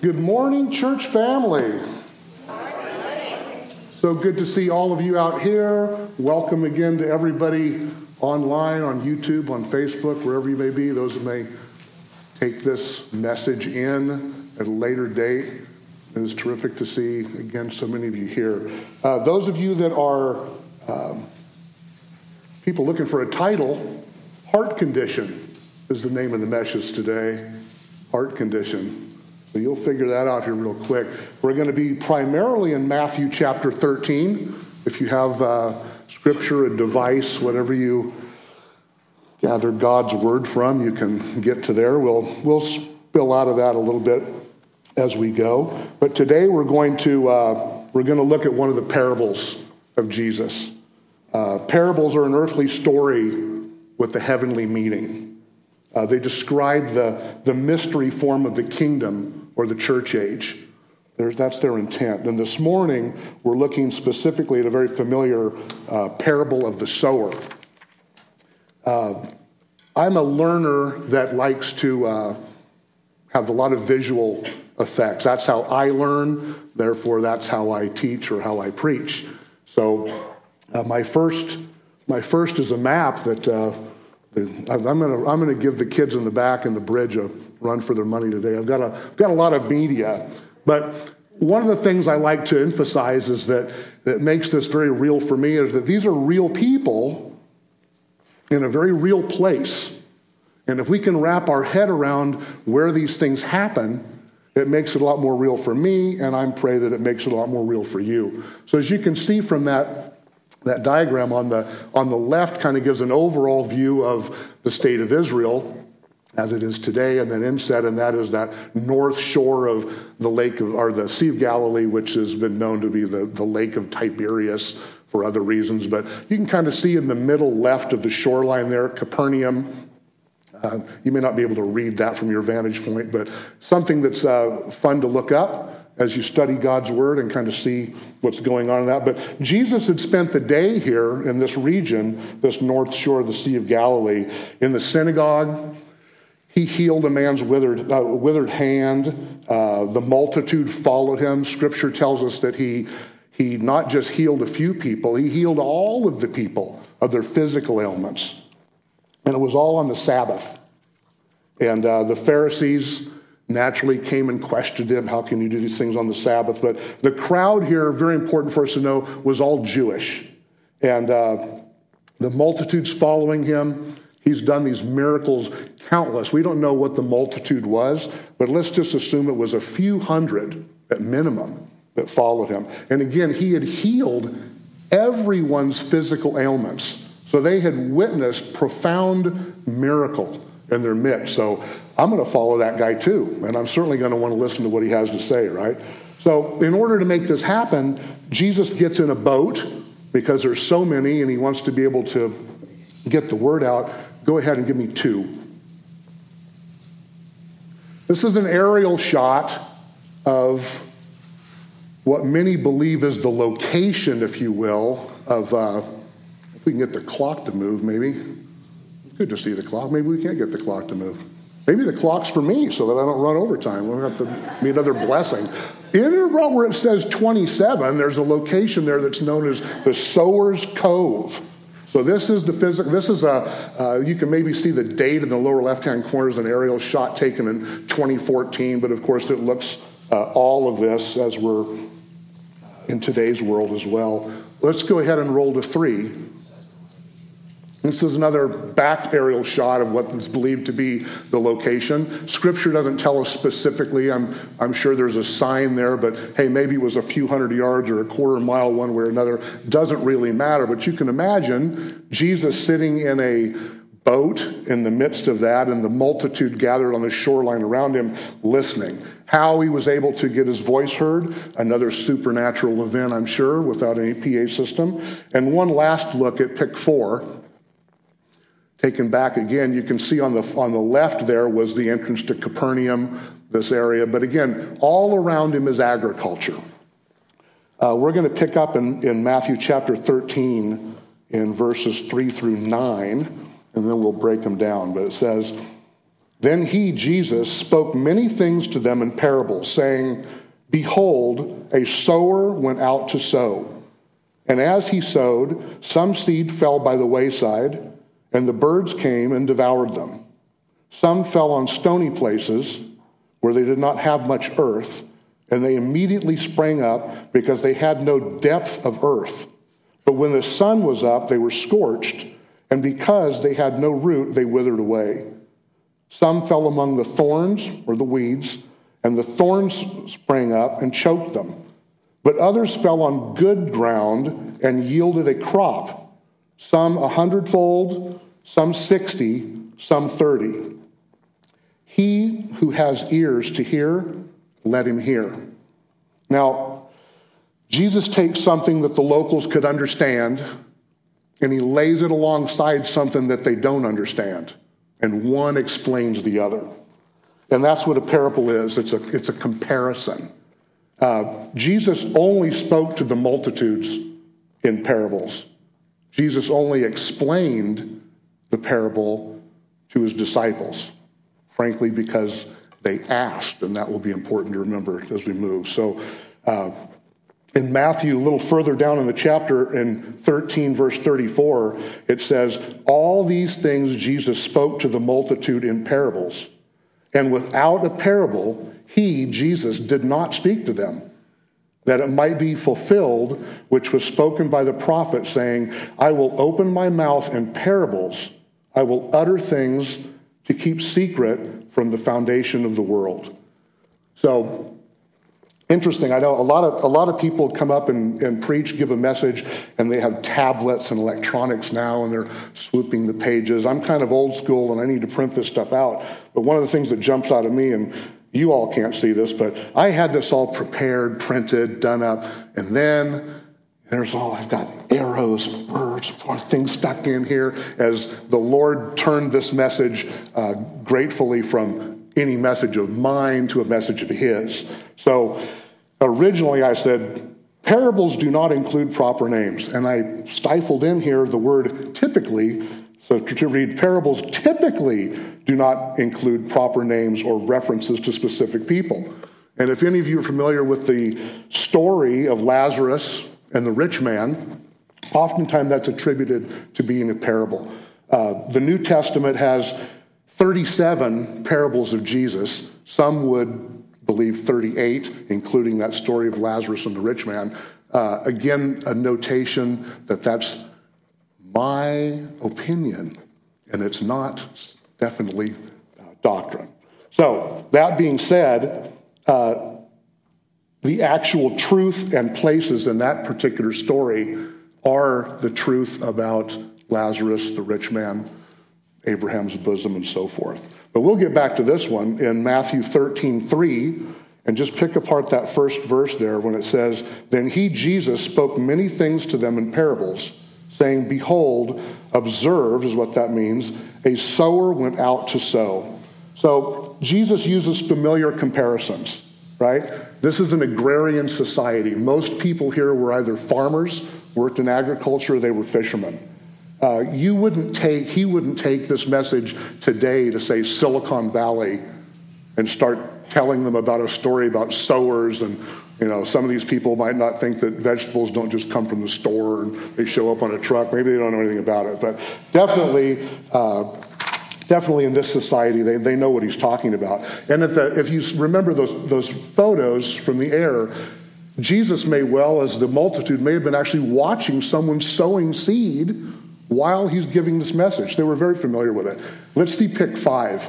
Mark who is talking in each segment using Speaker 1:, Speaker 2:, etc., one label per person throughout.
Speaker 1: Good morning, church family. So good to see all of you out here. Welcome again to everybody online, on YouTube, on Facebook, wherever you may be, those that may take this message in at a later date. It is terrific to see, again, so many of you here. Uh, those of you that are um, people looking for a title, Heart Condition is the name of the message today. Heart Condition. So you'll figure that out here real quick. We're going to be primarily in Matthew chapter 13. If you have uh, scripture, a device, whatever you gather God's word from, you can get to there. We'll, we'll spill out of that a little bit as we go. But today we're going to, uh, we're going to look at one of the parables of Jesus. Uh, parables are an earthly story with a heavenly meaning. Uh, they describe the, the mystery form of the kingdom or the church age. There's, that's their intent. And this morning, we're looking specifically at a very familiar uh, parable of the sower. Uh, I'm a learner that likes to uh, have a lot of visual effects. That's how I learn, therefore, that's how I teach or how I preach. So, uh, my, first, my first is a map that uh, I'm going to I'm gonna give the kids in the back and the bridge a run for their money today. I've got a, I've got a lot of media, but one of the things I like to emphasize is that that makes this very real for me is that these are real people in a very real place. And if we can wrap our head around where these things happen, it makes it a lot more real for me, and I pray that it makes it a lot more real for you. So as you can see from that, that diagram on the, on the left kind of gives an overall view of the state of Israel as it is today, and then inset, and that is that north shore of the lake of, or the Sea of Galilee, which has been known to be the, the lake of Tiberias for other reasons. But you can kind of see in the middle left of the shoreline there, Capernaum. Uh, you may not be able to read that from your vantage point, but something that's uh, fun to look up as you study God's word and kind of see what's going on in that. But Jesus had spent the day here in this region, this north shore of the Sea of Galilee, in the synagogue he healed a man's withered, uh, withered hand. Uh, the multitude followed him. Scripture tells us that he, he not just healed a few people, he healed all of the people of their physical ailments. And it was all on the Sabbath. And uh, the Pharisees naturally came and questioned him how can you do these things on the Sabbath? But the crowd here, very important for us to know, was all Jewish. And uh, the multitudes following him. He's done these miracles, countless. We don't know what the multitude was, but let's just assume it was a few hundred at minimum that followed him. And again, he had healed everyone's physical ailments. So they had witnessed profound miracle in their midst. So I'm going to follow that guy too, and I'm certainly going to want to listen to what he has to say, right? So, in order to make this happen, Jesus gets in a boat because there's so many and he wants to be able to get the word out. Go ahead and give me two. This is an aerial shot of what many believe is the location, if you will, of. Uh, if we can get the clock to move, maybe. Good to see the clock. Maybe we can't get the clock to move. Maybe the clock's for me so that I don't run overtime. We'll have to be another blessing. In around where it says 27, there's a location there that's known as the Sower's Cove. So this is the physical. This is a. Uh, you can maybe see the date in the lower left-hand corner is an aerial shot taken in 2014, but of course it looks uh, all of this as we're in today's world as well. Let's go ahead and roll to three. This is another back aerial shot of what is believed to be the location. Scripture doesn't tell us specifically. I'm, I'm sure there's a sign there, but hey, maybe it was a few hundred yards or a quarter mile one way or another. Doesn't really matter. But you can imagine Jesus sitting in a boat in the midst of that and the multitude gathered on the shoreline around him listening. How he was able to get his voice heard, another supernatural event, I'm sure, without any PA system. And one last look at pick four taken back again, you can see on the, on the left there was the entrance to Capernaum, this area. But again, all around him is agriculture. Uh, we're going to pick up in, in Matthew chapter 13 in verses 3 through 9, and then we'll break them down. But it says, Then he, Jesus, spoke many things to them in parables, saying, Behold, a sower went out to sow. And as he sowed, some seed fell by the wayside, and the birds came and devoured them. Some fell on stony places where they did not have much earth, and they immediately sprang up because they had no depth of earth. But when the sun was up, they were scorched, and because they had no root, they withered away. Some fell among the thorns or the weeds, and the thorns sprang up and choked them. But others fell on good ground and yielded a crop, some a hundredfold, some sixty, some thirty. He who has ears to hear, let him hear. Now, Jesus takes something that the locals could understand and he lays it alongside something that they don't understand and one explains the other. And that's what a parable is it's a, it's a comparison. Uh, Jesus only spoke to the multitudes in parables, Jesus only explained the parable to his disciples, frankly, because they asked, and that will be important to remember as we move. So, uh, in Matthew, a little further down in the chapter, in 13, verse 34, it says, All these things Jesus spoke to the multitude in parables. And without a parable, he, Jesus, did not speak to them, that it might be fulfilled, which was spoken by the prophet, saying, I will open my mouth in parables, I will utter things to keep secret from the foundation of the world. So, interesting. I know a lot of a lot of people come up and, and preach, give a message, and they have tablets and electronics now, and they're swooping the pages. I'm kind of old school, and I need to print this stuff out. But one of the things that jumps out of me, and you all can't see this, but I had this all prepared, printed, done up, and then there's all I've got arrows words, things stuck in here as the Lord turned this message uh, gratefully from any message of mine to a message of His. So Originally, I said, parables do not include proper names. And I stifled in here the word typically. So to read parables typically do not include proper names or references to specific people. And if any of you are familiar with the story of Lazarus and the rich man, oftentimes that's attributed to being a parable. Uh, the New Testament has 37 parables of Jesus. Some would believe 38, including that story of Lazarus and the rich man. Uh, again, a notation that that's my opinion, and it's not definitely uh, doctrine. So, that being said, uh, the actual truth and places in that particular story are the truth about Lazarus, the rich man, Abraham's bosom, and so forth. But we'll get back to this one in Matthew 13, 3, and just pick apart that first verse there when it says, Then he, Jesus, spoke many things to them in parables, saying, Behold, observe is what that means, a sower went out to sow. So Jesus uses familiar comparisons, right? This is an agrarian society. Most people here were either farmers, worked in agriculture, or they were fishermen. Uh, you wouldn't take, he wouldn't take this message today to say Silicon Valley and start telling them about a story about sowers and you know some of these people might not think that vegetables don't just come from the store and they show up on a truck maybe they don't know anything about it but definitely uh, definitely in this society they, they know what he's talking about and if, the, if you remember those, those photos from the air jesus may well as the multitude may have been actually watching someone sowing seed while he's giving this message. They were very familiar with it. Let's see pick five.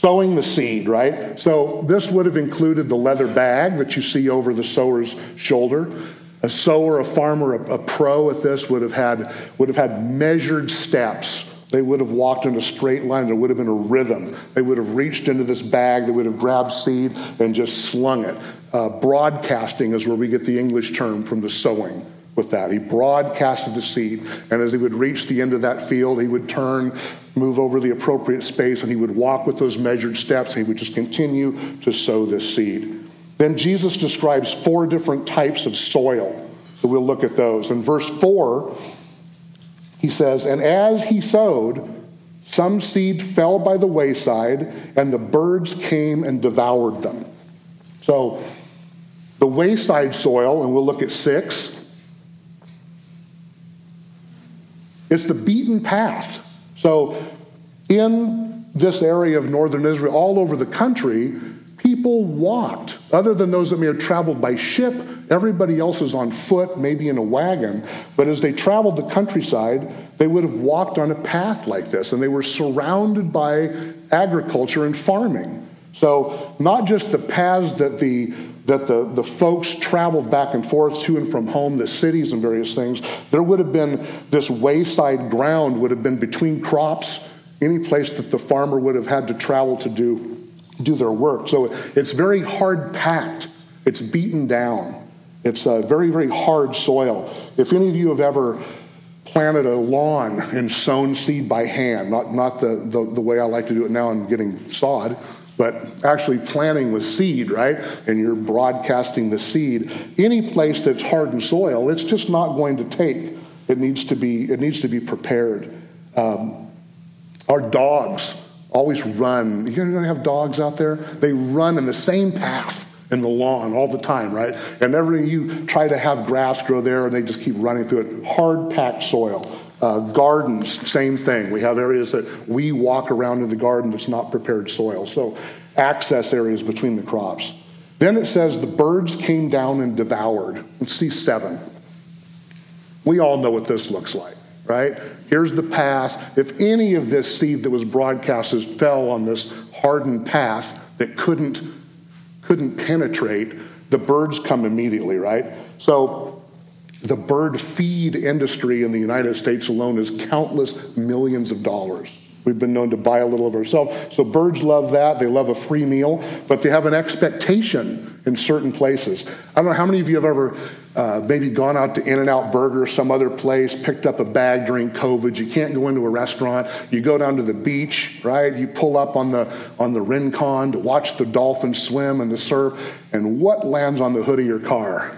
Speaker 1: Sowing the seed, right? So this would have included the leather bag that you see over the sower's shoulder. A sower, a farmer, a, a pro at this would have had would have had measured steps. They would have walked in a straight line. There would have been a rhythm. They would have reached into this bag. They would have grabbed seed and just slung it. Uh, broadcasting is where we get the English term from the sowing with that. He broadcasted the seed, and as he would reach the end of that field, he would turn, move over the appropriate space, and he would walk with those measured steps, and he would just continue to sow this seed. Then Jesus describes four different types of soil. So we'll look at those. In verse 4, he says, And as he sowed, Some seed fell by the wayside, and the birds came and devoured them. So, the wayside soil, and we'll look at six, it's the beaten path. So, in this area of northern Israel, all over the country, people walked. Other than those that may have traveled by ship, everybody else is on foot, maybe in a wagon. But as they traveled the countryside, they would have walked on a path like this, and they were surrounded by agriculture and farming. So, not just the paths that the that the, the folks traveled back and forth to and from home, the cities and various things, there would have been this wayside ground would have been between crops, any place that the farmer would have had to travel to do do their work. So it's very hard packed. It's beaten down. It's a very, very hard soil. If any of you have ever planted a lawn and sown seed by hand, not, not the, the, the way I like to do it now and getting sod, but actually planting with seed, right? And you're broadcasting the seed. Any place that's hardened soil, it's just not going to take. It needs to be, it needs to be prepared. Um, our dogs, always run. You're going to have dogs out there? They run in the same path in the lawn all the time, right? And everything you try to have grass grow there, and they just keep running through it. Hard packed soil. Uh, gardens, same thing. We have areas that we walk around in the garden that's not prepared soil. So, access areas between the crops. Then it says the birds came down and devoured. Let's see seven. We all know what this looks like right? Here's the path. If any of this seed that was broadcasted fell on this hardened path that couldn't, couldn't penetrate, the birds come immediately, right? So the bird feed industry in the United States alone is countless millions of dollars. We've been known to buy a little of ourselves. So birds love that. They love a free meal, but they have an expectation in certain places. I don't know how many of you have ever uh, maybe gone out to In-N-Out Burger some other place, picked up a bag during COVID. You can't go into a restaurant. You go down to the beach, right? You pull up on the on the Rincon to watch the dolphins swim and the surf, and what lands on the hood of your car?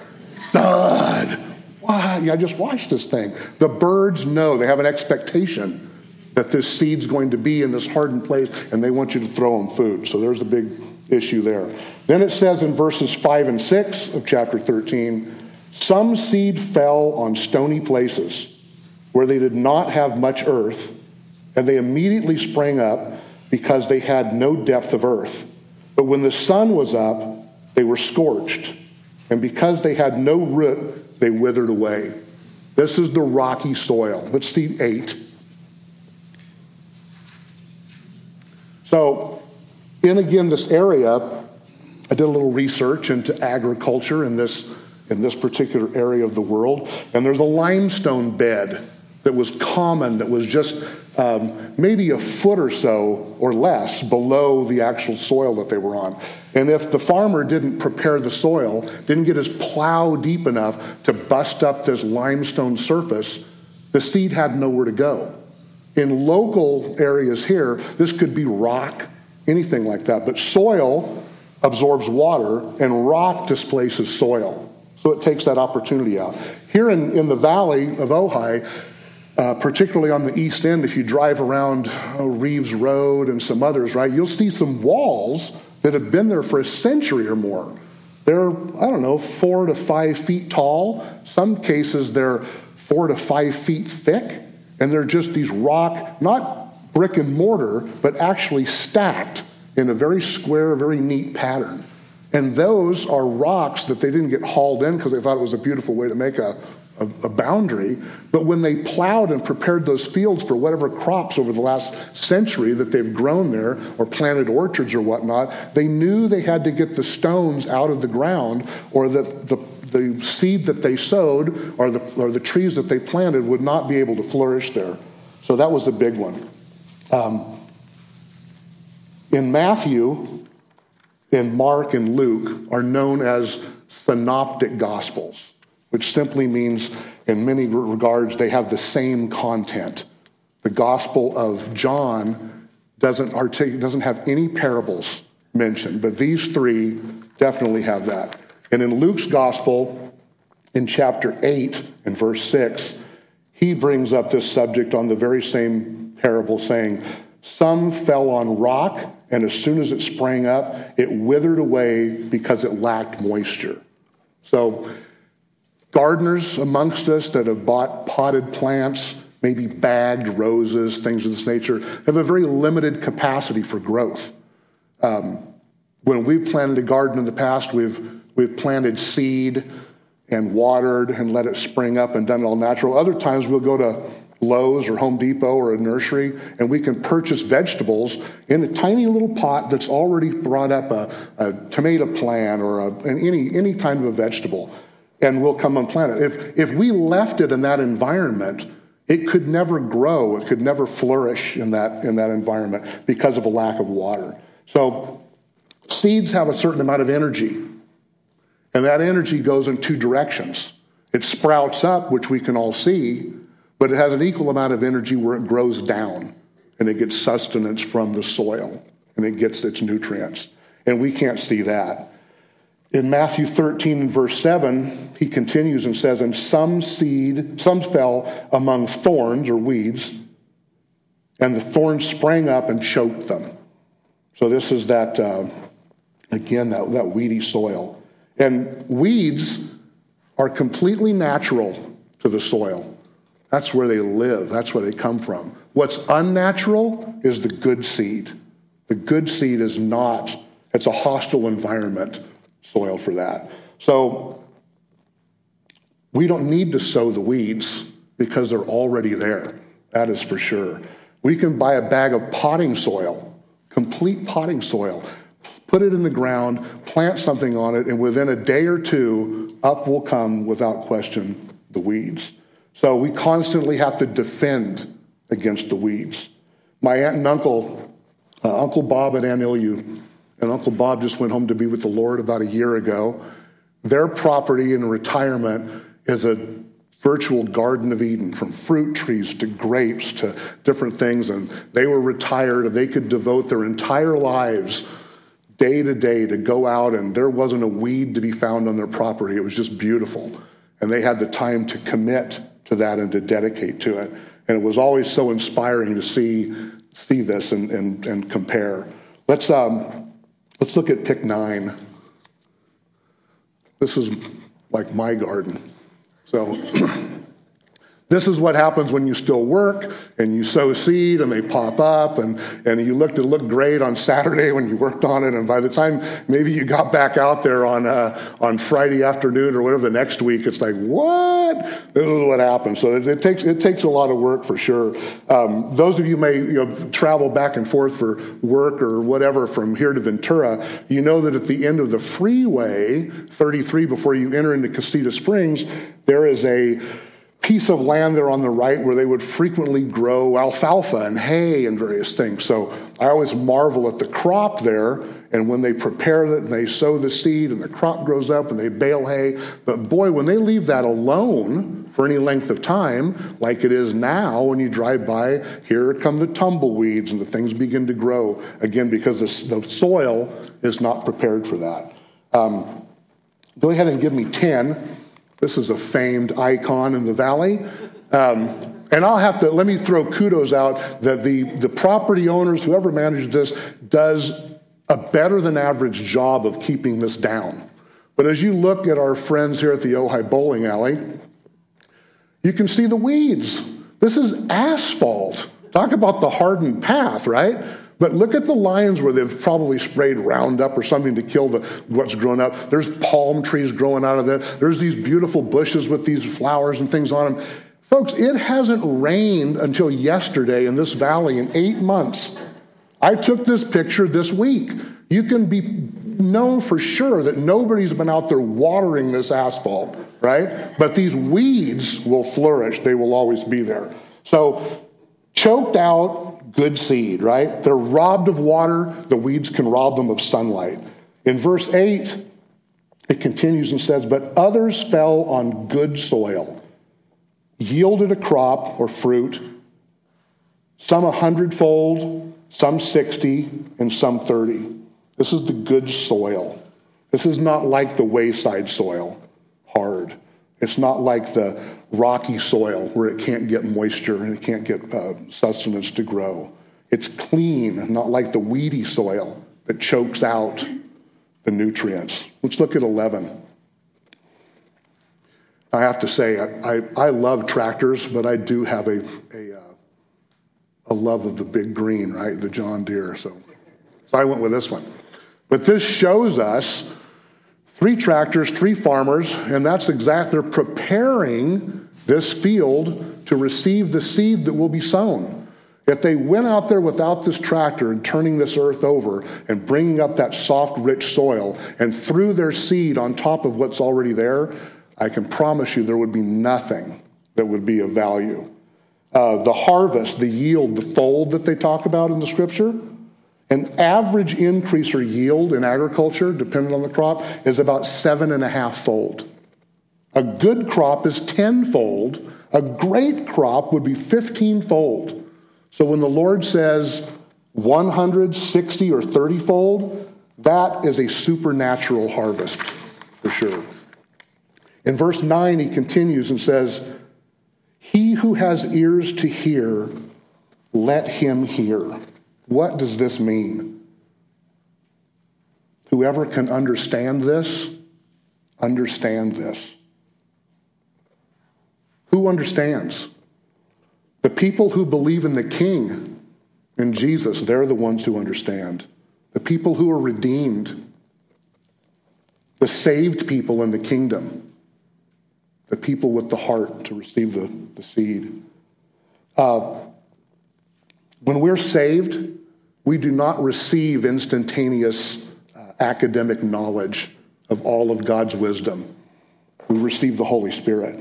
Speaker 1: Thud. Ah, Why? I just watched this thing. The birds know they have an expectation that this seed's going to be in this hardened place, and they want you to throw them food. So there's a big issue there. Then it says in verses 5 and 6 of chapter 13 some seed fell on stony places where they did not have much earth, and they immediately sprang up because they had no depth of earth. But when the sun was up, they were scorched, and because they had no root, they withered away. This is the rocky soil. Let's see eight. So, in again this area, I did a little research into agriculture in this in this particular area of the world. And there's a limestone bed that was common, that was just um, maybe a foot or so or less below the actual soil that they were on. And if the farmer didn't prepare the soil, didn't get his plow deep enough to bust up this limestone surface, the seed had nowhere to go. In local areas here, this could be rock, anything like that. But soil absorbs water, and rock displaces soil. So it takes that opportunity out. Here in, in the valley of Ojai, uh, particularly on the east end, if you drive around uh, Reeves Road and some others, right, you'll see some walls that have been there for a century or more. They're, I don't know, four to five feet tall. Some cases they're four to five feet thick, and they're just these rock, not brick and mortar, but actually stacked in a very square, very neat pattern. And those are rocks that they didn't get hauled in because they thought it was a beautiful way to make a, a, a, boundary. But when they plowed and prepared those fields for whatever crops over the last century that they've grown there or planted orchards or whatnot, they knew they had to get the stones out of the ground or that the, the seed that they sowed or the, or the trees that they planted would not be able to flourish there. So that was a big one. Um, in Matthew, in Mark and Luke are known as synoptic gospels, which simply means, in many regards, they have the same content. The gospel of John doesn't, artic- doesn't have any parables mentioned, but these three definitely have that. And in Luke's gospel, in chapter 8 and verse 6, he brings up this subject on the very same parable, saying, Some fell on rock, and as soon as it sprang up, it withered away because it lacked moisture. So, gardeners amongst us that have bought potted plants, maybe bagged roses, things of this nature, have a very limited capacity for growth. Um, when we've planted a garden in the past, we've, we've planted seed and watered and let it spring up and done it all natural. Other times we'll go to Lowe's or Home Depot or a nursery, and we can purchase vegetables in a tiny little pot that's already brought up a, a tomato plant or a, any, any kind of a vegetable, and we'll come and plant it. If, if we left it in that environment, it could never grow, it could never flourish in that, in that environment because of a lack of water. So, seeds have a certain amount of energy, and that energy goes in two directions. It sprouts up, which we can all see, but it has an equal amount of energy where it grows down and it gets sustenance from the soil and it gets its nutrients. And we can't see that. In Matthew 13 and verse 7, he continues and says, And some seed, some fell among thorns or weeds, and the thorns sprang up and choked them. So this is that, uh, again, that, that weedy soil. And weeds are completely natural to the soil. That's where they live, that's where they come from. What's unnatural is the good seed. The good seed is not, it's a hostile environment soil for that. So we don't need to sow the weeds because they're already there. That is for sure. We can buy a bag of potting soil, complete potting soil, put it in the ground, plant something on it, and within a day or two, up will come without question the weeds. So we constantly have to defend against the weeds. My aunt and uncle, uh, Uncle Bob and Aunt Ilu, and Uncle Bob just went home to be with the Lord about a year ago. Their property in retirement is a virtual Garden of Eden, from fruit trees to grapes to different things. And they were retired, and they could devote their entire lives day to day to go out, and there wasn't a weed to be found on their property. It was just beautiful. And they had the time to commit to that and to dedicate to it. And it was always so inspiring to see, see this and, and, and compare. Let's, um, let's look at pick nine. This is like my garden. So This is what happens when you still work and you sow seed and they pop up and, and you look to look great on Saturday when you worked on it. And by the time maybe you got back out there on, uh, on Friday afternoon or whatever the next week, it's like, what? This is what happens. So it, it takes, it takes a lot of work for sure. Um, those of you may you know, travel back and forth for work or whatever from here to Ventura, you know that at the end of the freeway, 33, before you enter into Casitas Springs, there is a piece of land there on the right where they would frequently grow alfalfa and hay and various things. So I always marvel at the crop there. And when they prepare it and they sow the seed and the crop grows up and they bale hay. But boy, when they leave that alone for any length of time, like it is now when you drive by, here come the tumbleweeds and the things begin to grow again because the, soil is not prepared for that. Um, go ahead and give me 10. This is a famed icon in the valley. Um, and I'll have to let me throw kudos out that the, the property owners, whoever manages this, does a better than average job of keeping this down. But as you look at our friends here at the Ojai Bowling Alley, you can see the weeds. This is asphalt. Talk about the hardened path, right? But look at the lines where they've probably sprayed Roundup or something to kill the, what's grown up. There's palm trees growing out of that. There's these beautiful bushes with these flowers and things on them. Folks, it hasn't rained until yesterday in this valley in eight months. I took this picture this week. You can be known for sure that nobody's been out there watering this asphalt, right? But these weeds will flourish, they will always be there. So, choked out, good seed, right? They're robbed of water, the weeds can rob them of sunlight. In verse 8, it continues and says, But others fell on good soil, yielded a crop or fruit, some a hundredfold, some 60, and some 30. This is the good soil. This is not like the wayside soil, hard. It's not like the rocky soil where it can't get moisture and it can't get uh, sustenance to grow. It's clean, not like the weedy soil that chokes out the nutrients. Let's look at 11. I have to say, I, I, I love tractors, but I do have a, a, uh, a love of the big green, right? The John Deere. So, so I went with this one. But this shows us three tractors, three farmers, and that's exactly, they're preparing this field to receive the seed that will be sown. If they went out there without this tractor and turning this earth over and bringing up that soft, rich soil and threw their seed on top of what's already there, I can promise you there would be nothing that would be of value. Uh, the harvest, the yield, the fold that they talk about in the scripture, an average increase or yield in agriculture, depending on the crop, is about seven and a half fold. A good crop is tenfold. A great crop would be 15 fold. So when the Lord says 160 or 30 fold, that is a supernatural harvest for sure. In verse 9, he continues and says, He who has ears to hear, let him hear. What does this mean? Whoever can understand this, understand this. Who understands? The people who believe in the King, in Jesus, they're the ones who understand. The people who are redeemed, the saved people in the kingdom, the people with the heart to receive the, the seed. Uh, when we're saved, we do not receive instantaneous uh, academic knowledge of all of God's wisdom. We receive the Holy Spirit.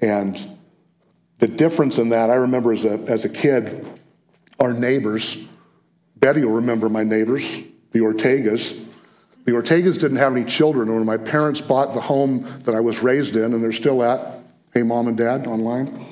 Speaker 1: And the difference in that, I remember as a, as a kid, our neighbors, Betty will remember my neighbors, the Ortegas. The Ortegas didn't have any children. When my parents bought the home that I was raised in, and they're still at, hey, mom and dad, online,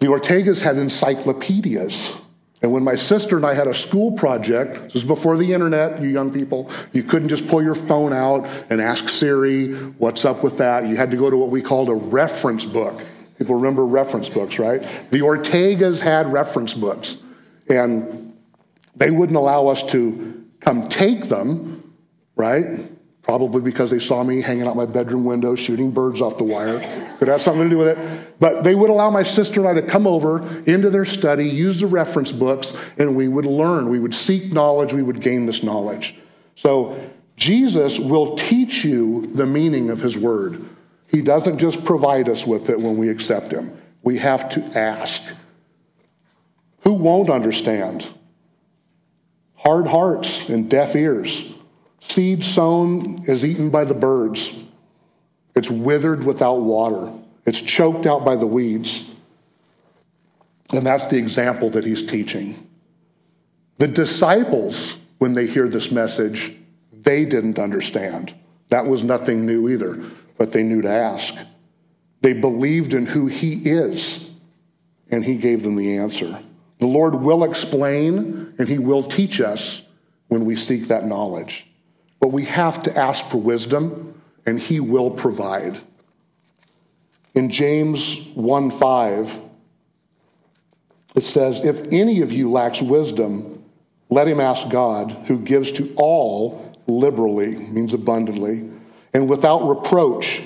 Speaker 1: the Ortegas had encyclopedias. And when my sister and I had a school project, this was before the internet, you young people, you couldn't just pull your phone out and ask Siri, what's up with that? You had to go to what we called a reference book. People remember reference books, right? The Ortegas had reference books, and they wouldn't allow us to come take them, right? Probably because they saw me hanging out my bedroom window shooting birds off the wire. Could have something to do with it. But they would allow my sister and I to come over into their study, use the reference books, and we would learn. We would seek knowledge. We would gain this knowledge. So Jesus will teach you the meaning of his word. He doesn't just provide us with it when we accept Him. We have to ask. Who won't understand? Hard hearts and deaf ears. Seed sown is eaten by the birds. It's withered without water. It's choked out by the weeds. And that's the example that he's teaching. The disciples, when they hear this message, they didn't understand. That was nothing new either but they knew to ask. They believed in who He is, and He gave them the answer. The Lord will explain and He will teach us when we seek that knowledge. But we have to ask for wisdom, and He will provide. In James 1 5, it says, If any of you lacks wisdom, let him ask God, who gives to all liberally, means abundantly and without reproach,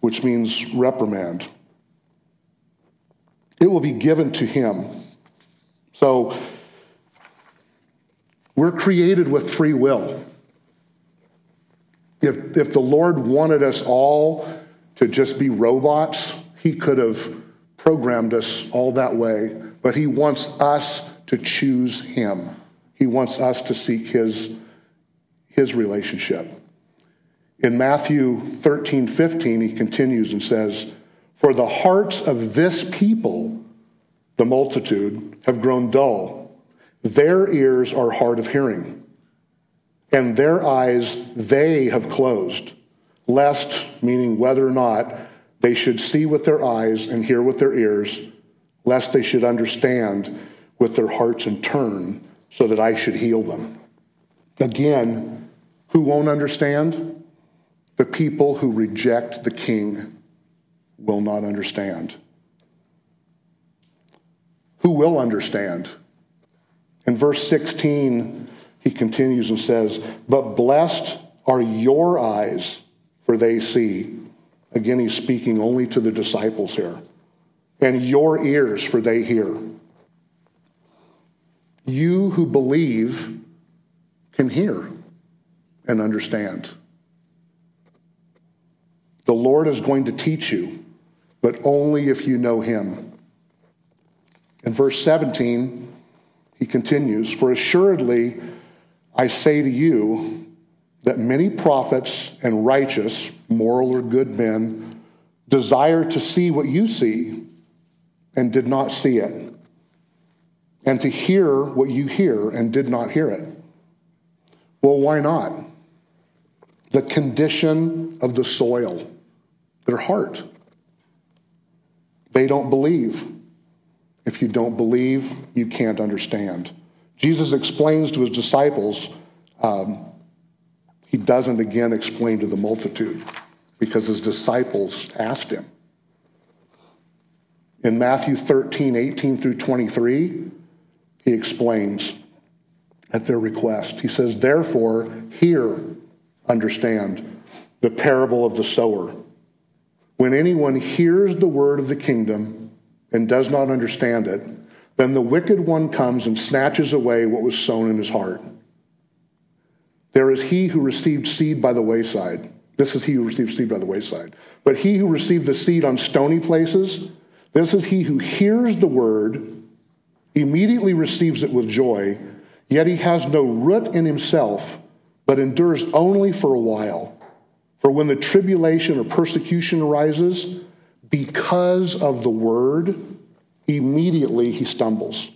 Speaker 1: which means reprimand. It will be given to him. So, we're created with free will. If, if the Lord wanted us all to just be robots, he could have programmed us all that way. But he wants us to choose him. He wants us to seek his, his relationship. In Matthew 13, 15, he continues and says, For the hearts of this people, the multitude, have grown dull. Their ears are hard of hearing, and their eyes they have closed, lest, meaning whether or not, they should see with their eyes and hear with their ears, lest they should understand with their hearts and turn, so that I should heal them. Again, who won't understand? The people who reject the king will not understand. Who will understand? In verse 16, he continues and says, But blessed are your eyes, for they see. Again, he's speaking only to the disciples here. And your ears, for they hear. You who believe can hear and understand. The Lord is going to teach you, but only if you know him. In verse 17, he continues For assuredly, I say to you that many prophets and righteous, moral or good men desire to see what you see and did not see it, and to hear what you hear and did not hear it. Well, why not? The condition of the soil, their heart. They don't believe. If you don't believe, you can't understand. Jesus explains to his disciples, um, he doesn't again explain to the multitude because his disciples asked him. In Matthew 13, 18 through 23, he explains at their request. He says, Therefore, hear, understand the parable of the sower. When anyone hears the word of the kingdom and does not understand it, then the wicked one comes and snatches away what was sown in his heart. There is he who received seed by the wayside. This is he who received seed by the wayside. But he who received the seed on stony places, this is he who hears the word, immediately receives it with joy, yet he has no root in himself, but endures only for a while. For when the tribulation or persecution arises, because of the word, immediately he stumbles.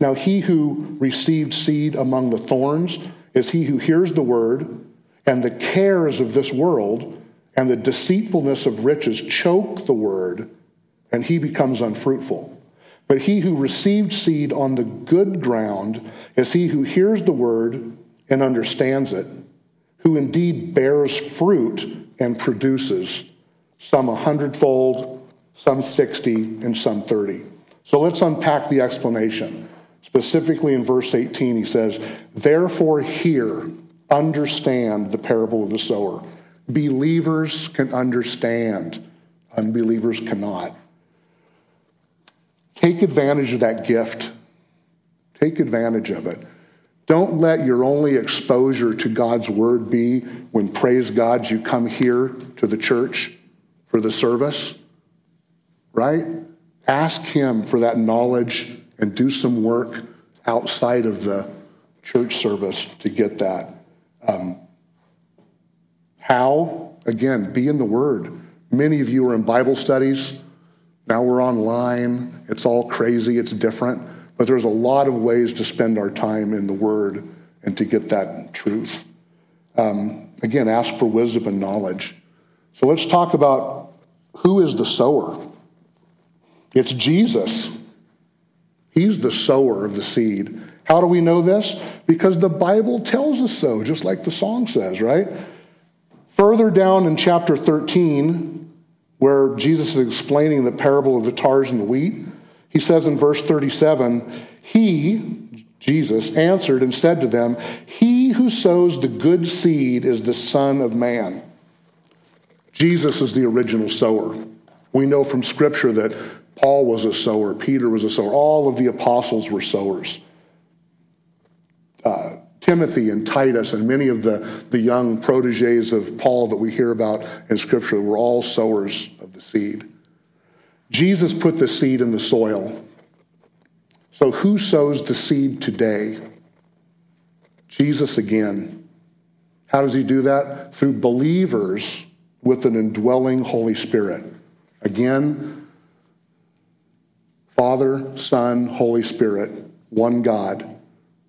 Speaker 1: Now, he who received seed among the thorns is he who hears the word, and the cares of this world and the deceitfulness of riches choke the word, and he becomes unfruitful. But he who received seed on the good ground is he who hears the word and understands it, who indeed bears fruit and produces some a hundredfold, some 60, and some 30. So let's unpack the explanation. Specifically in verse 18, he says, Therefore, hear, understand the parable of the sower. Believers can understand, unbelievers cannot. Take advantage of that gift. Take advantage of it. Don't let your only exposure to God's word be when, praise God, you come here to the church for the service right? Ask Him for that knowledge and do some work outside of the church service to get that. Um, how? Again, be in the Word. Many of you are in Bible studies. Now we're online. It's all crazy, it's different. But there's a lot of ways to spend our time in the Word and to get that truth. Um, again, ask for wisdom and knowledge. So let's talk about who is the sower. It's Jesus. He's the sower of the seed. How do we know this? Because the Bible tells us so, just like the song says, right? Further down in chapter 13, where Jesus is explaining the parable of the tares and the wheat, he says in verse 37 He, Jesus, answered and said to them, He who sows the good seed is the Son of Man. Jesus is the original sower. We know from Scripture that Paul was a sower, Peter was a sower, all of the apostles were sowers. Uh, Timothy and Titus and many of the, the young proteges of Paul that we hear about in Scripture were all sowers of the seed. Jesus put the seed in the soil. So, who sows the seed today? Jesus again. How does he do that? Through believers with an indwelling Holy Spirit. Again, Father, Son, Holy Spirit, one God.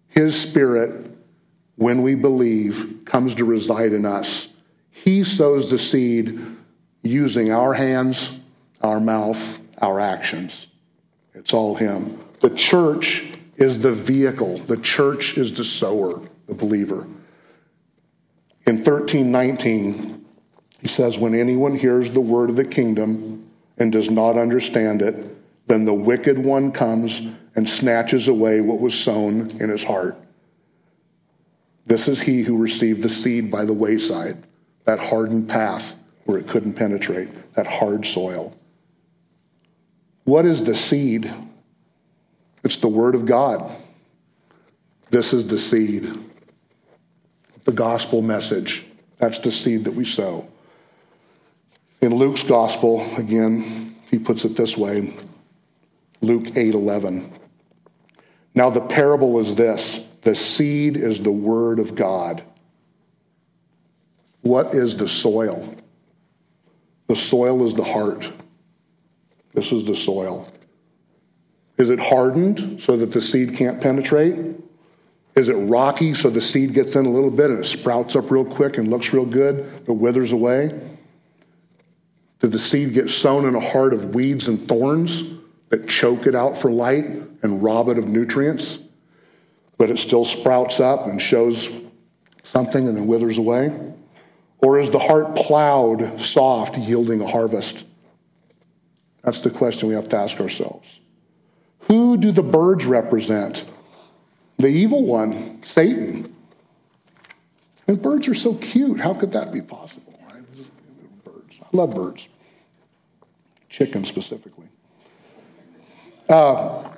Speaker 1: His Spirit, when we believe, comes to reside in us. He sows the seed using our hands, our mouth, our actions. It's all Him. The church is the vehicle, the church is the sower, the believer. In 1319, he says, When anyone hears the word of the kingdom and does not understand it, then the wicked one comes and snatches away what was sown in his heart. This is he who received the seed by the wayside, that hardened path where it couldn't penetrate, that hard soil. What is the seed? It's the Word of God. This is the seed. The gospel message. That's the seed that we sow. In Luke's gospel, again, he puts it this way Luke 8 11. Now, the parable is this the seed is the word of God. What is the soil? The soil is the heart. This is the soil. Is it hardened so that the seed can't penetrate? Is it rocky so the seed gets in a little bit and it sprouts up real quick and looks real good but withers away? Did the seed get sown in a heart of weeds and thorns that choke it out for light and rob it of nutrients? But it still sprouts up and shows something and then withers away? Or is the heart plowed, soft, yielding a harvest? That's the question we have to ask ourselves. Who do the birds represent? The evil one, Satan. And birds are so cute. How could that be possible? Birds. I love birds. Chickens specifically. Uh,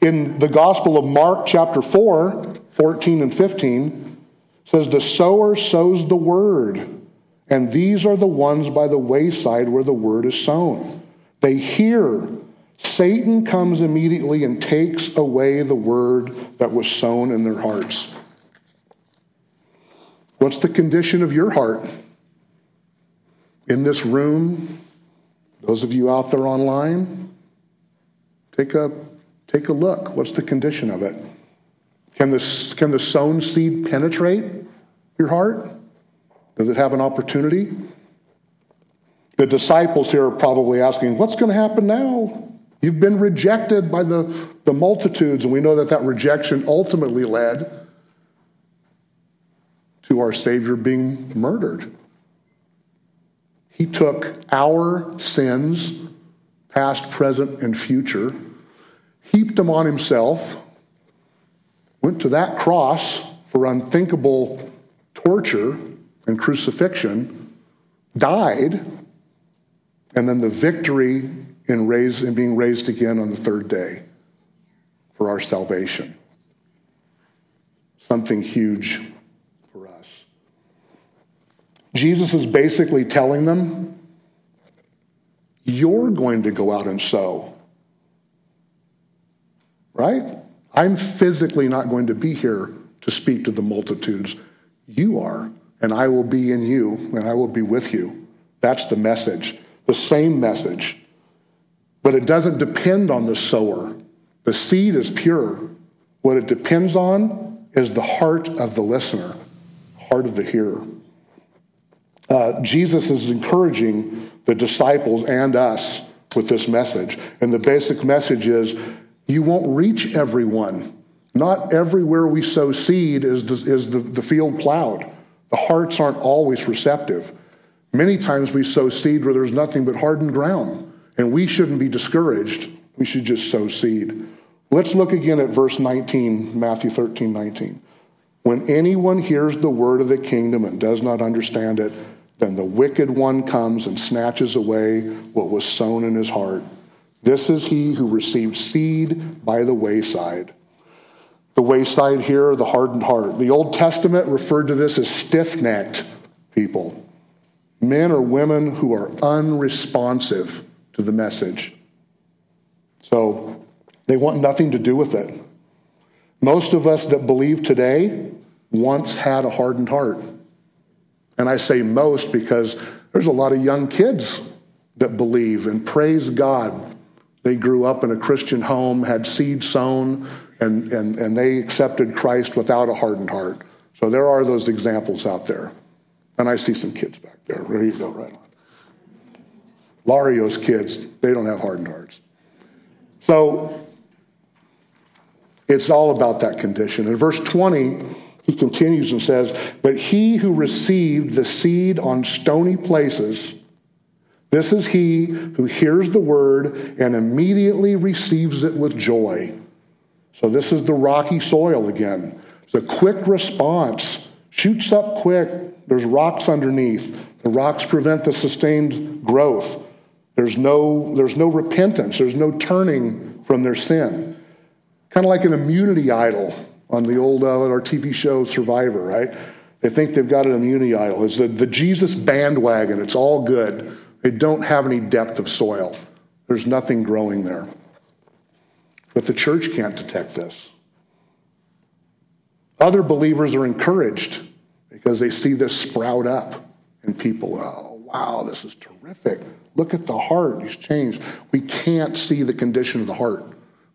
Speaker 1: in the Gospel of Mark, chapter 4, 14 and 15, says, The sower sows the word, and these are the ones by the wayside where the word is sown. They hear. Satan comes immediately and takes away the word that was sown in their hearts. What's the condition of your heart? In this room, those of you out there online, take a, take a look. What's the condition of it? Can the, can the sown seed penetrate your heart? Does it have an opportunity? The disciples here are probably asking, What's going to happen now? You've been rejected by the, the multitudes, and we know that that rejection ultimately led to our Savior being murdered. He took our sins, past, present, and future, heaped them on himself, went to that cross for unthinkable torture and crucifixion, died, and then the victory in, raise, in being raised again on the third day for our salvation. Something huge for us. Jesus is basically telling them, You're going to go out and sow. Right? I'm physically not going to be here to speak to the multitudes. You are, and I will be in you, and I will be with you. That's the message the same message, but it doesn't depend on the sower. The seed is pure. What it depends on is the heart of the listener, heart of the hearer. Uh, Jesus is encouraging the disciples and us with this message. And the basic message is you won't reach everyone. Not everywhere we sow seed is the, is the, the field plowed. The hearts aren't always receptive. Many times we sow seed where there's nothing but hardened ground, and we shouldn't be discouraged. We should just sow seed. Let's look again at verse 19, Matthew 13, 19. When anyone hears the word of the kingdom and does not understand it, then the wicked one comes and snatches away what was sown in his heart. This is he who received seed by the wayside. The wayside here, the hardened heart. The Old Testament referred to this as stiff necked people men or women who are unresponsive to the message. So they want nothing to do with it. Most of us that believe today once had a hardened heart. And I say most because there's a lot of young kids that believe and praise God. They grew up in a Christian home, had seed sown, and, and, and they accepted Christ without a hardened heart. So there are those examples out there. And I see some kids back there. Ready to go right on. Lario's kids, they don't have hardened hearts. So it's all about that condition. In verse 20, he continues and says, But he who received the seed on stony places, This is he who hears the word and immediately receives it with joy. So this is the rocky soil again. A quick response, shoots up quick. There's rocks underneath. The rocks prevent the sustained growth. There's no, there's no repentance. There's no turning from their sin. Kind of like an immunity idol on the old uh, our TV show Survivor, right? They think they've got an immunity idol. It's the, the Jesus bandwagon. It's all good. They don't have any depth of soil. There's nothing growing there. But the church can't detect this. Other believers are encouraged because they see this sprout up and people, oh, wow, this is terrific. Look at the heart. He's changed. We can't see the condition of the heart.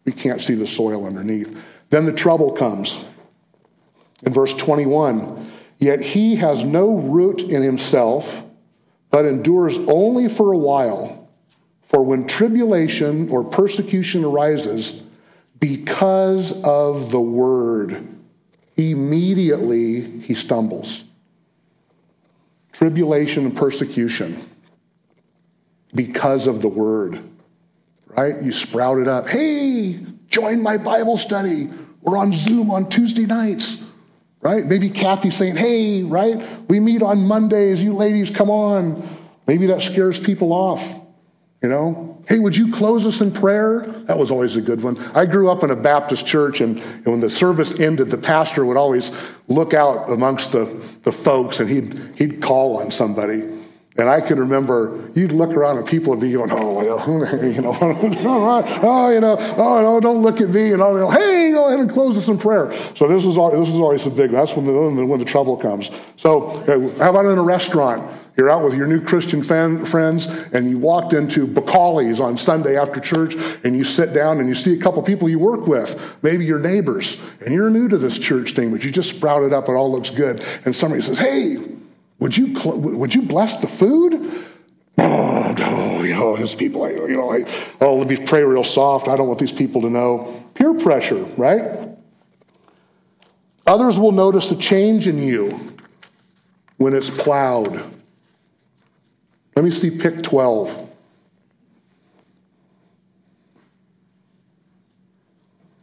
Speaker 1: We can't see the soil underneath. Then the trouble comes. In verse 21, yet he has no root in himself but endures only for a while. For when tribulation or persecution arises because of the word, immediately he stumbles. Tribulation and persecution because of the word, right? You sprout it up. Hey, join my Bible study. We're on Zoom on Tuesday nights right? Maybe Kathy saying, hey, right? We meet on Mondays. You ladies, come on. Maybe that scares people off, you know? Hey, would you close us in prayer? That was always a good one. I grew up in a Baptist church, and, and when the service ended, the pastor would always look out amongst the, the folks and he'd, he'd call on somebody. And I can remember you'd look around and people would be going, oh, you know, oh, you know, oh, no, don't look at me, and all, you know, hey, go ahead and close us in prayer. So this is this is always a big. That's when the when the trouble comes. So uh, how about in a restaurant? You're out with your new Christian fan, friends, and you walked into Bacali's on Sunday after church, and you sit down and you see a couple people you work with, maybe your neighbors, and you're new to this church thing, but you just sprouted up, it all looks good, and somebody says, "Hey, would you, would you bless the food? Oh, no, you know, these people, you know, I, oh, let me pray real soft. I don't want these people to know. Peer pressure, right? Others will notice a change in you when it's plowed. Let me see pick 12.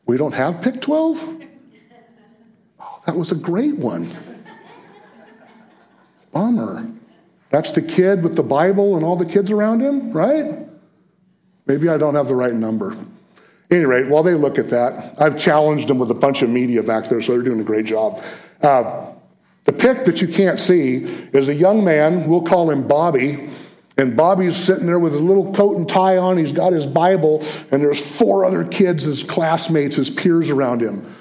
Speaker 1: We don't have pick 12? Oh, that was a great one. Bummer. That's the kid with the Bible and all the kids around him, right? Maybe I don't have the right number. Any rate, while they look at that, I've challenged them with a bunch of media back there, so they're doing a great job. Uh, the pic that you can't see is a young man, we'll call him Bobby, and Bobby's sitting there with his little coat and tie on. He's got his Bible, and there's four other kids, his classmates, his peers around him.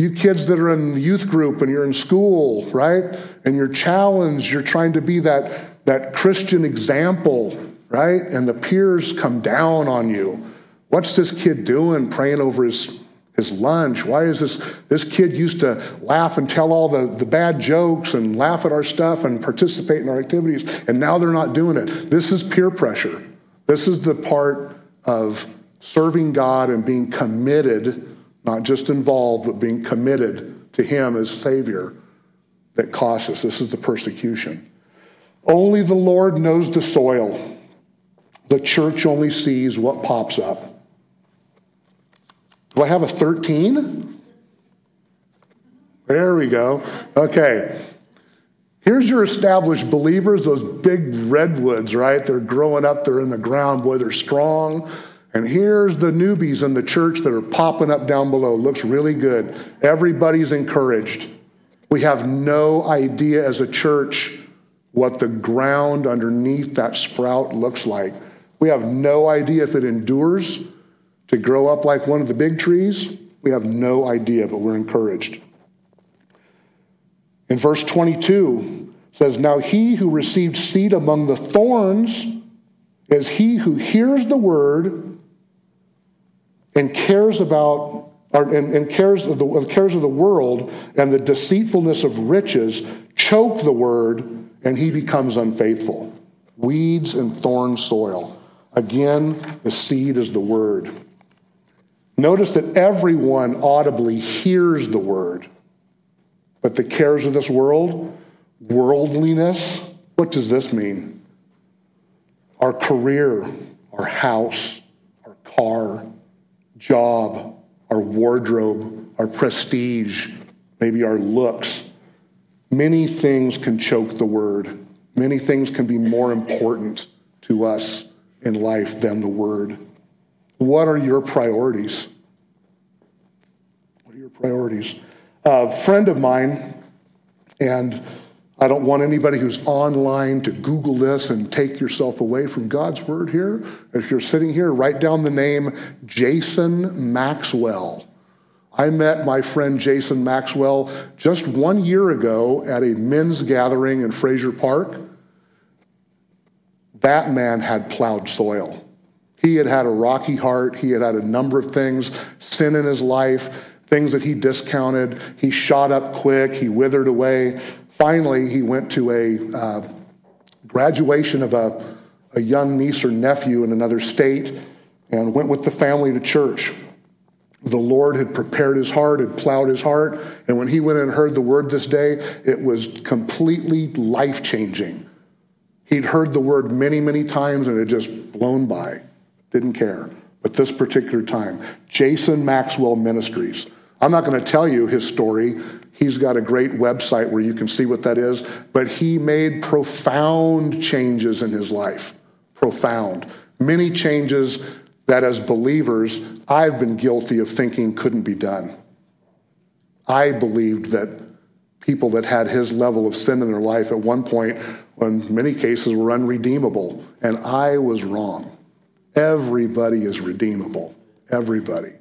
Speaker 1: You kids that are in the youth group and you're in school, right? And you're challenged, you're trying to be that, that Christian example, right? And the peers come down on you. What's this kid doing praying over his, his lunch? Why is this this kid used to laugh and tell all the, the bad jokes and laugh at our stuff and participate in our activities, and now they're not doing it? This is peer pressure. This is the part of serving God and being committed not just involved, but being committed to Him as Savior that costs us. This is the persecution. Only the Lord knows the soil. The church only sees what pops up. Do I have a 13? There we go. Okay. Here's your established believers, those big redwoods, right? They're growing up, they're in the ground. Boy, they're strong. And here's the newbies in the church that are popping up down below. Looks really good. Everybody's encouraged. We have no idea as a church what the ground underneath that sprout looks like. We have no idea if it endures to grow up like one of the big trees. We have no idea, but we're encouraged. In verse 22 says, Now he who received seed among the thorns is he who hears the word and cares about and, and cares of the cares of the world and the deceitfulness of riches choke the word and he becomes unfaithful. Weeds and thorn soil. Again the seed is the word. Notice that everyone audibly hears the word but the cares of this world worldliness what does this mean? Our career, our house, our car, job, our wardrobe, our prestige, maybe our looks. Many things can choke the word. Many things can be more important to us in life than the word. What are your priorities? What are your priorities? A friend of mine, and I don't want anybody who's online to Google this and take yourself away from God's word here. If you're sitting here, write down the name Jason Maxwell. I met my friend Jason Maxwell just one year ago at a men's gathering in Frazier Park. That man had plowed soil. He had had a rocky heart. He had had a number of things, sin in his life, things that he discounted. He shot up quick. He withered away. Finally, he went to a uh, graduation of a, a young niece or nephew in another state and went with the family to church. The Lord had prepared his heart, had plowed his heart, and when he went and heard the word this day, it was completely life changing. He'd heard the word many, many times and it just blown by, didn't care. But this particular time, Jason Maxwell Ministries. I'm not going to tell you his story He's got a great website where you can see what that is, but he made profound changes in his life. Profound. Many changes that as believers, I've been guilty of thinking couldn't be done. I believed that people that had his level of sin in their life at one point, in many cases, were unredeemable. And I was wrong. Everybody is redeemable. Everybody.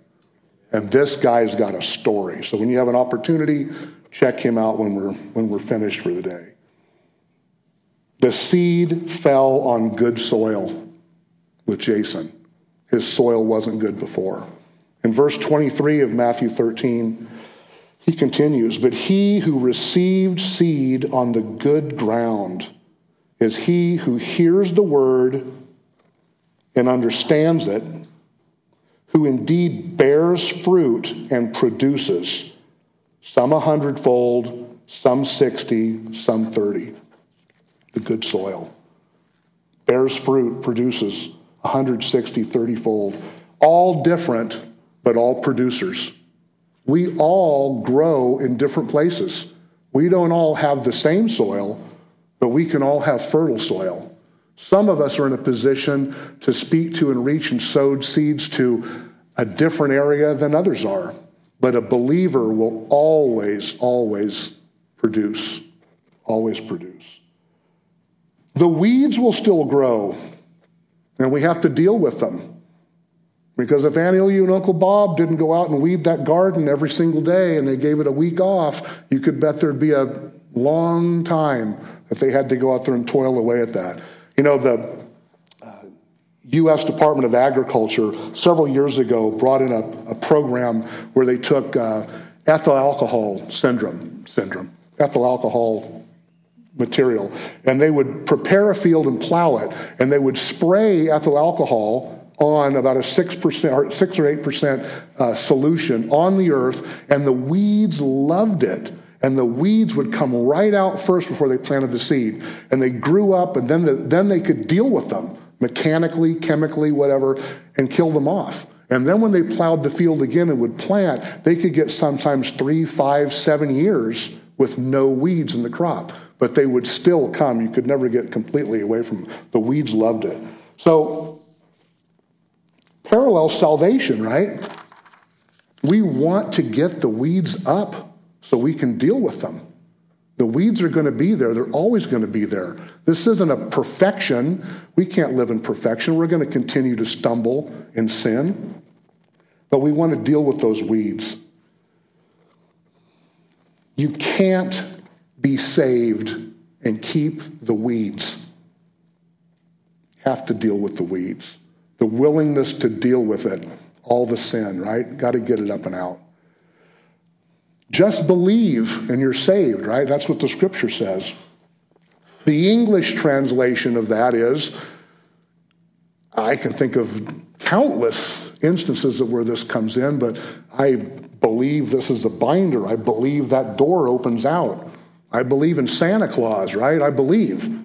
Speaker 1: And this guy's got a story. So when you have an opportunity, check him out when we're, when we're finished for the day. The seed fell on good soil with Jason. His soil wasn't good before. In verse 23 of Matthew 13, he continues, But he who received seed on the good ground is he who hears the word and understands it who indeed bears fruit and produces, some a hundredfold, some 60, some 30. The good soil. Bears fruit, produces 160, 30 fold. All different, but all producers. We all grow in different places. We don't all have the same soil, but we can all have fertile soil. Some of us are in a position to speak to and reach and sow seeds to a different area than others are. But a believer will always, always produce, always produce. The weeds will still grow, and we have to deal with them. Because if Aunt Ilya and Uncle Bob didn't go out and weed that garden every single day and they gave it a week off, you could bet there'd be a long time that they had to go out there and toil away at that. You know, the uh, U.S. Department of Agriculture several years ago brought in a, a program where they took uh, ethyl alcohol syndrome, syndrome, ethyl alcohol material, and they would prepare a field and plow it, and they would spray ethyl alcohol on about a 6% or 6 or 8% uh, solution on the earth, and the weeds loved it and the weeds would come right out first before they planted the seed. And they grew up, and then, the, then they could deal with them mechanically, chemically, whatever, and kill them off. And then when they plowed the field again and would plant, they could get sometimes three, five, seven years with no weeds in the crop. But they would still come. You could never get completely away from them. The weeds loved it. So, parallel salvation, right? We want to get the weeds up so we can deal with them. The weeds are going to be there. They're always going to be there. This isn't a perfection. We can't live in perfection. We're going to continue to stumble in sin. But we want to deal with those weeds. You can't be saved and keep the weeds. Have to deal with the weeds. The willingness to deal with it, all the sin, right? Got to get it up and out. Just believe and you're saved, right? That's what the scripture says. The English translation of that is I can think of countless instances of where this comes in, but I believe this is a binder. I believe that door opens out. I believe in Santa Claus, right? I believe.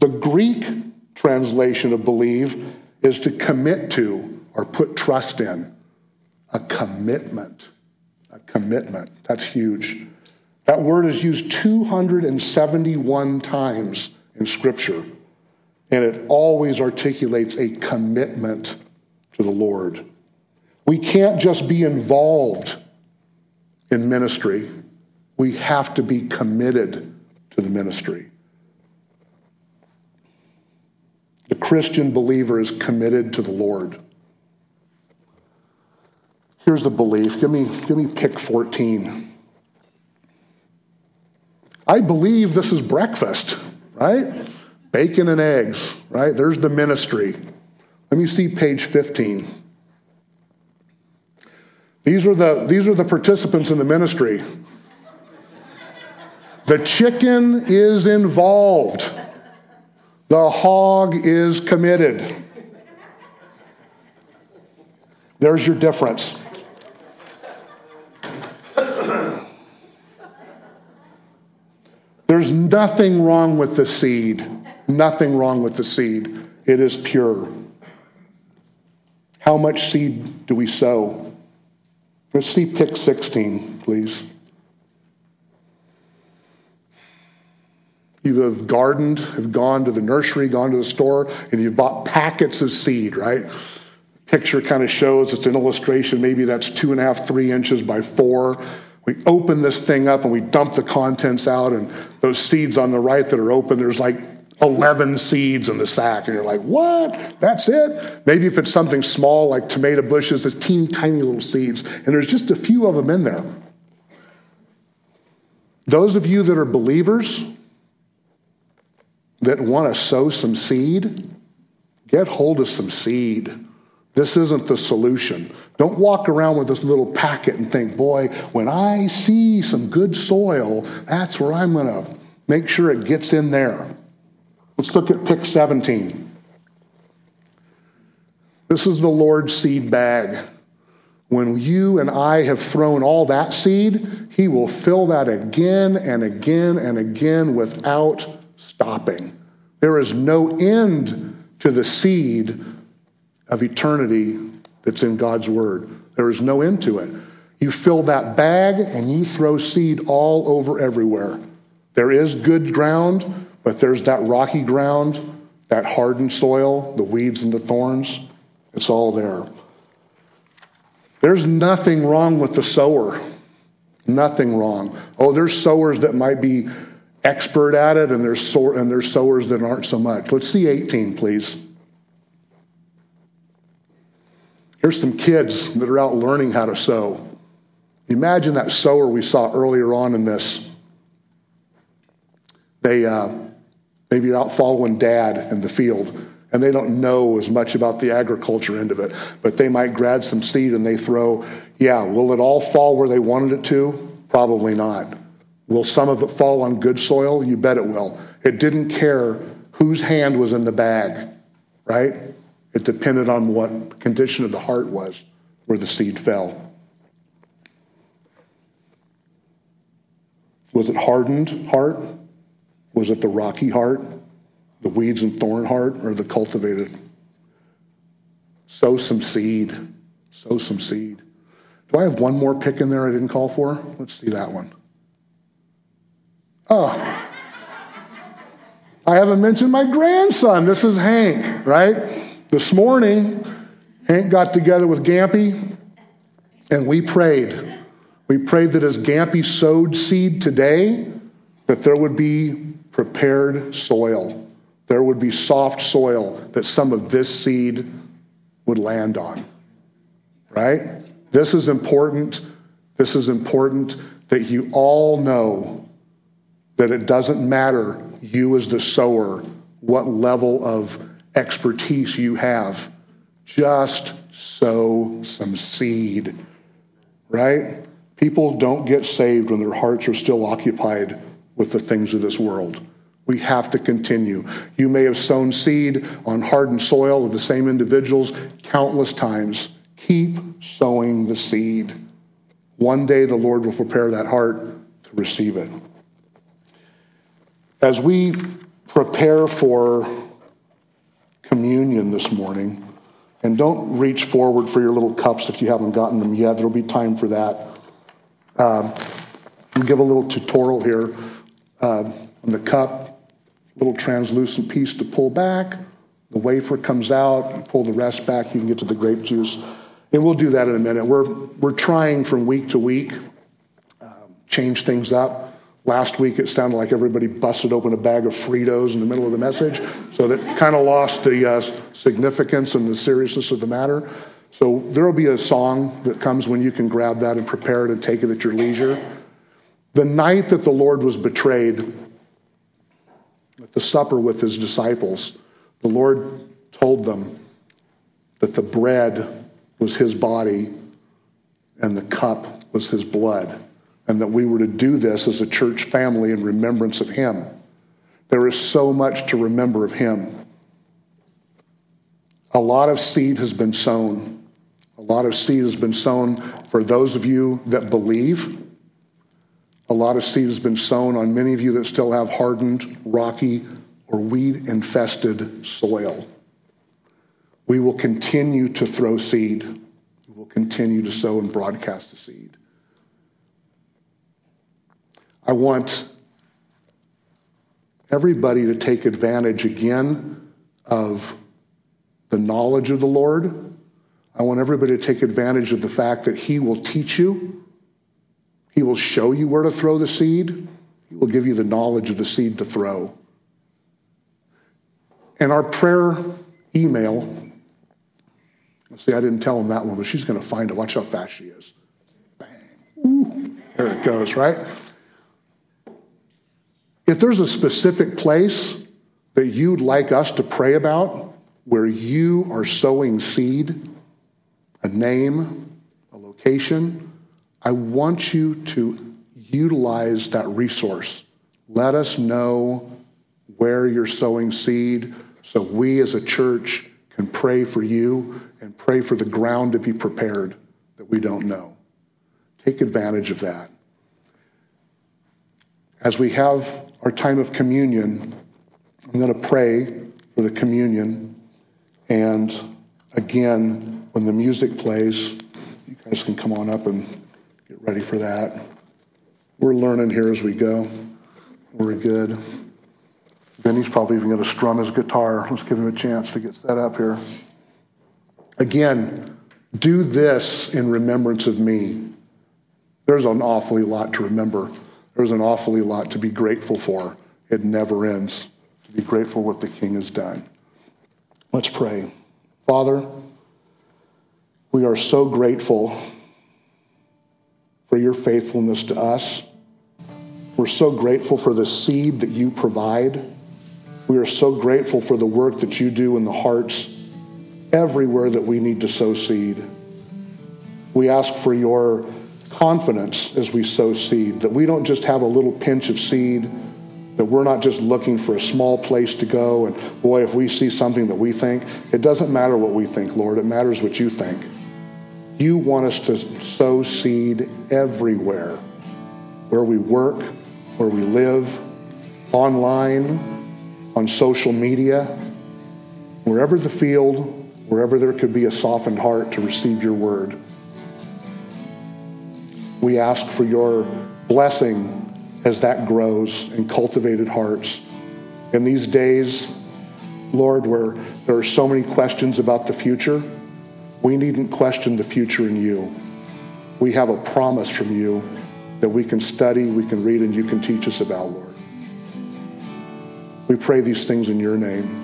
Speaker 1: The Greek translation of believe is to commit to or put trust in. A commitment. Commitment. That's huge. That word is used 271 times in Scripture, and it always articulates a commitment to the Lord. We can't just be involved in ministry, we have to be committed to the ministry. The Christian believer is committed to the Lord. Here's a belief. Give me, give me pick 14. I believe this is breakfast, right? Bacon and eggs, right? There's the ministry. Let me see page 15. These are the, these are the participants in the ministry. The chicken is involved. The hog is committed. There's your difference. There's nothing wrong with the seed. Nothing wrong with the seed. It is pure. How much seed do we sow? Let's see pick 16, please. You have gardened, have gone to the nursery, gone to the store, and you've bought packets of seed, right? Picture kind of shows it's an illustration. Maybe that's two and a half, three inches by four. We open this thing up and we dump the contents out, and those seeds on the right that are open, there's like 11 seeds in the sack. And you're like, what? That's it? Maybe if it's something small like tomato bushes, it's teeny tiny little seeds, and there's just a few of them in there. Those of you that are believers that want to sow some seed, get hold of some seed. This isn't the solution. Don't walk around with this little packet and think, boy, when I see some good soil, that's where I'm going to make sure it gets in there. Let's look at pick 17. This is the Lord's seed bag. When you and I have thrown all that seed, He will fill that again and again and again without stopping. There is no end to the seed of eternity that's in God's Word. There is no end to it. You fill that bag and you throw seed all over everywhere. There is good ground, but there's that rocky ground, that hardened soil, the weeds and the thorns. It's all there. There's nothing wrong with the sower. Nothing wrong. Oh, there's sowers that might be expert at it, and there's, sow- and there's sowers that aren't so much. Let's see 18, please. Here's some kids that are out learning how to sow. Imagine that sower we saw earlier on in this. They uh, maybe out following dad in the field, and they don't know as much about the agriculture end of it, but they might grab some seed and they throw. Yeah, will it all fall where they wanted it to? Probably not. Will some of it fall on good soil? You bet it will. It didn't care whose hand was in the bag, right? It depended on what condition of the heart was where the seed fell. Was it hardened heart? Was it the rocky heart, the weeds and thorn heart, or the cultivated? Sow some seed. Sow some seed. Do I have one more pick in there I didn't call for? Let's see that one. Oh. I haven't mentioned my grandson. This is Hank, right? This morning, Hank got together with Gampy and we prayed. We prayed that as Gampy sowed seed today, that there would be prepared soil. There would be soft soil that some of this seed would land on. Right? This is important. This is important that you all know that it doesn't matter, you as the sower, what level of expertise you have. Just sow some seed, right? People don't get saved when their hearts are still occupied with the things of this world. We have to continue. You may have sown seed on hardened soil of the same individuals countless times. Keep sowing the seed. One day the Lord will prepare that heart to receive it. As we prepare for communion this morning. And don't reach forward for your little cups if you haven't gotten them yet. There'll be time for that. Um, I'll give a little tutorial here uh, on the cup, little translucent piece to pull back. The wafer comes out, you pull the rest back, you can get to the grape juice. And we'll do that in a minute. We're, we're trying from week to week, um, change things up. Last week, it sounded like everybody busted open a bag of Fritos in the middle of the message, so that kind of lost the uh, significance and the seriousness of the matter. So there will be a song that comes when you can grab that and prepare it and take it at your leisure. The night that the Lord was betrayed at the supper with his disciples, the Lord told them that the bread was his body and the cup was his blood and that we were to do this as a church family in remembrance of him. There is so much to remember of him. A lot of seed has been sown. A lot of seed has been sown for those of you that believe. A lot of seed has been sown on many of you that still have hardened, rocky, or weed infested soil. We will continue to throw seed. We will continue to sow and broadcast the seed. I want everybody to take advantage again of the knowledge of the Lord. I want everybody to take advantage of the fact that He will teach you, He will show you where to throw the seed, He will give you the knowledge of the seed to throw. And our prayer email, see, I didn't tell him that one, but she's going to find it. Watch how fast she is. Bang. Ooh, there it goes, right? If there's a specific place that you'd like us to pray about where you are sowing seed, a name, a location, I want you to utilize that resource. Let us know where you're sowing seed so we as a church can pray for you and pray for the ground to be prepared that we don't know. Take advantage of that. As we have our time of communion, I'm going to pray for the communion. And again, when the music plays, you guys can come on up and get ready for that. We're learning here as we go. We're good. Benny's probably even going to strum his guitar. Let's give him a chance to get set up here. Again, do this in remembrance of me. There's an awfully lot to remember. There's an awfully lot to be grateful for. It never ends. To be grateful what the King has done. Let's pray. Father, we are so grateful for your faithfulness to us. We're so grateful for the seed that you provide. We are so grateful for the work that you do in the hearts everywhere that we need to sow seed. We ask for your confidence as we sow seed, that we don't just have a little pinch of seed, that we're not just looking for a small place to go. And boy, if we see something that we think, it doesn't matter what we think, Lord, it matters what you think. You want us to sow seed everywhere where we work, where we live, online, on social media, wherever the field, wherever there could be a softened heart to receive your word. We ask for your blessing as that grows in cultivated hearts. In these days, Lord, where there are so many questions about the future, we needn't question the future in you. We have a promise from you that we can study, we can read, and you can teach us about, Lord. We pray these things in your name.